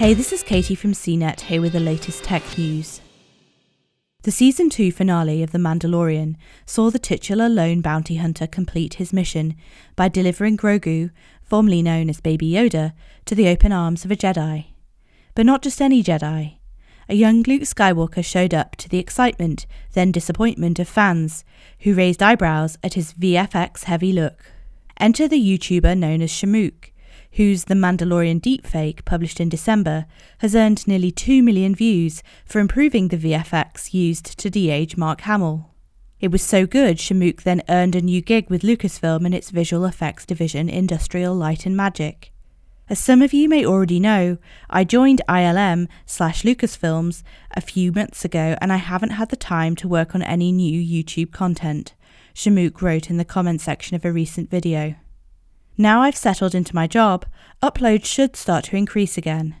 Hey, this is Katie from CNET here with the latest tech news. The season 2 finale of The Mandalorian saw the titular lone bounty hunter complete his mission by delivering Grogu, formerly known as Baby Yoda, to the open arms of a Jedi. But not just any Jedi. A young Luke Skywalker showed up to the excitement, then disappointment of fans, who raised eyebrows at his VFX heavy look. Enter the YouTuber known as Shamook, whose The Mandalorian deepfake, published in December, has earned nearly 2 million views for improving the VFX used to de-age Mark Hamill. It was so good, Shamook then earned a new gig with Lucasfilm and its visual effects division Industrial Light and Magic. As some of you may already know, I joined ILM slash Lucasfilms a few months ago and I haven't had the time to work on any new YouTube content, Shamook wrote in the comment section of a recent video. Now I've settled into my job, uploads should start to increase again.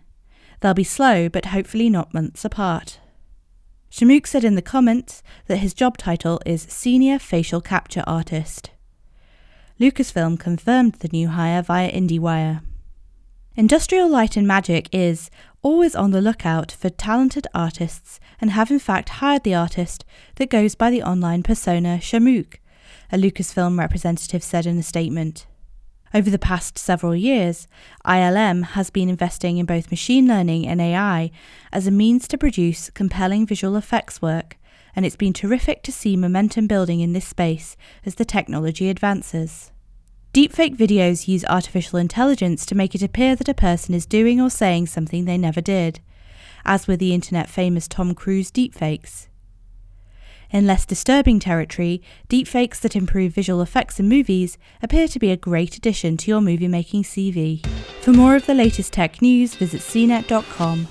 They'll be slow, but hopefully not months apart. Shamook said in the comments that his job title is Senior Facial Capture Artist. Lucasfilm confirmed the new hire via IndieWire. Industrial Light and Magic is always on the lookout for talented artists and have in fact hired the artist that goes by the online persona Shamook, a Lucasfilm representative said in a statement. Over the past several years, ILM has been investing in both machine learning and AI as a means to produce compelling visual effects work, and it's been terrific to see momentum building in this space as the technology advances. Deepfake videos use artificial intelligence to make it appear that a person is doing or saying something they never did, as with the internet famous Tom Cruise deepfakes. In less disturbing territory, deepfakes that improve visual effects in movies appear to be a great addition to your movie making CV. For more of the latest tech news, visit cnet.com.